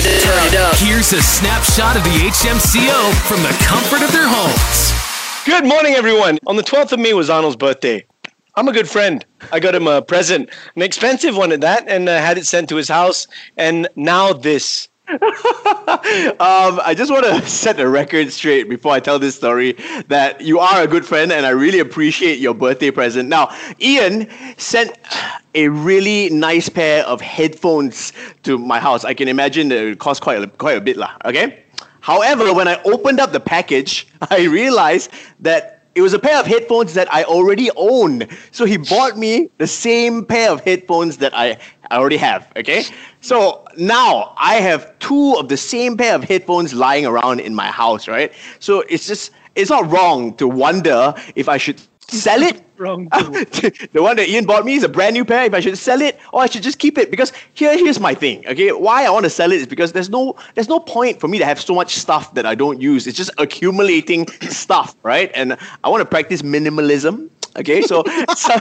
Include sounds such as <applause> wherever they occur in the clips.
turn it, turn it up. Here's a snapshot of the HMCO from the comfort of their homes. Good morning, everyone. On the 12th of May was Arnold's birthday. I'm a good friend. I got him a present, an expensive one at that, and uh, had it sent to his house. And now this. <laughs> um, I just want to <laughs> set the record straight before I tell this story that you are a good friend and I really appreciate your birthday present. Now, Ian sent a really nice pair of headphones to my house. I can imagine that it cost quite a, quite a bit, lah. Okay. However, when I opened up the package, <laughs> I realized that it was a pair of headphones that I already own. So he bought me the same pair of headphones that I, I already have. Okay. So now I have two of the same pair of headphones lying around in my house, right? So it's just, it's not wrong to wonder if I should sell it. <laughs> Wrong. <laughs> the one that Ian bought me is a brand new pair. If I should sell it or I should just keep it, because here, here's my thing. Okay, why I want to sell it is because there's no, there's no point for me to have so much stuff that I don't use. It's just accumulating <clears throat> stuff, right? And I want to practice minimalism. Okay, so, <laughs> so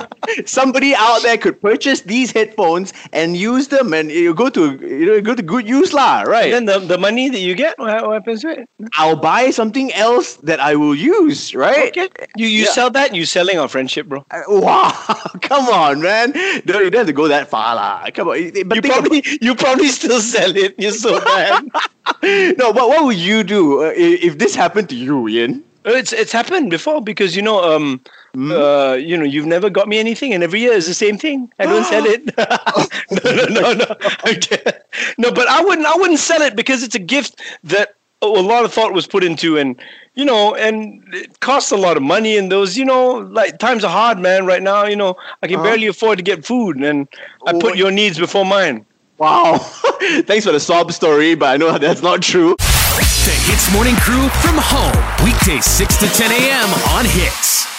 somebody out there could purchase these headphones and use them, and you go to you know go to good use lah, right? And then the, the money that you get, what, what happens to it? I'll buy something else that I will use, right? Okay. You you Yeah. sell that, you selling our friendship, bro. Uh, Wow, <laughs> come on, man! Don't, you don't have to go that far, lah. Come on, but You probably <laughs> you probably still sell it. You're so bad. no, but what would you do uh, i- if this happened to you, Ian? It's it's happened before because you know um Hmm? uh you know you've never got me anything and every year is the same thing. I don't sell it. <gasps> <laughs> no no no no. Okay. No, but I wouldn't I wouldn't sell it because it's a gift that a lot of thought was put into and you know and it costs a lot of money and those you know like times are hard man right now you know I can Uh-huh. barely afford to get food and I Oh, put your needs before mine. Wow, <laughs> thanks for the sob story, but I know <laughs> that's not true. The Hits Morning Crew from home. Weekdays 6 to 10 a.m. on Hits.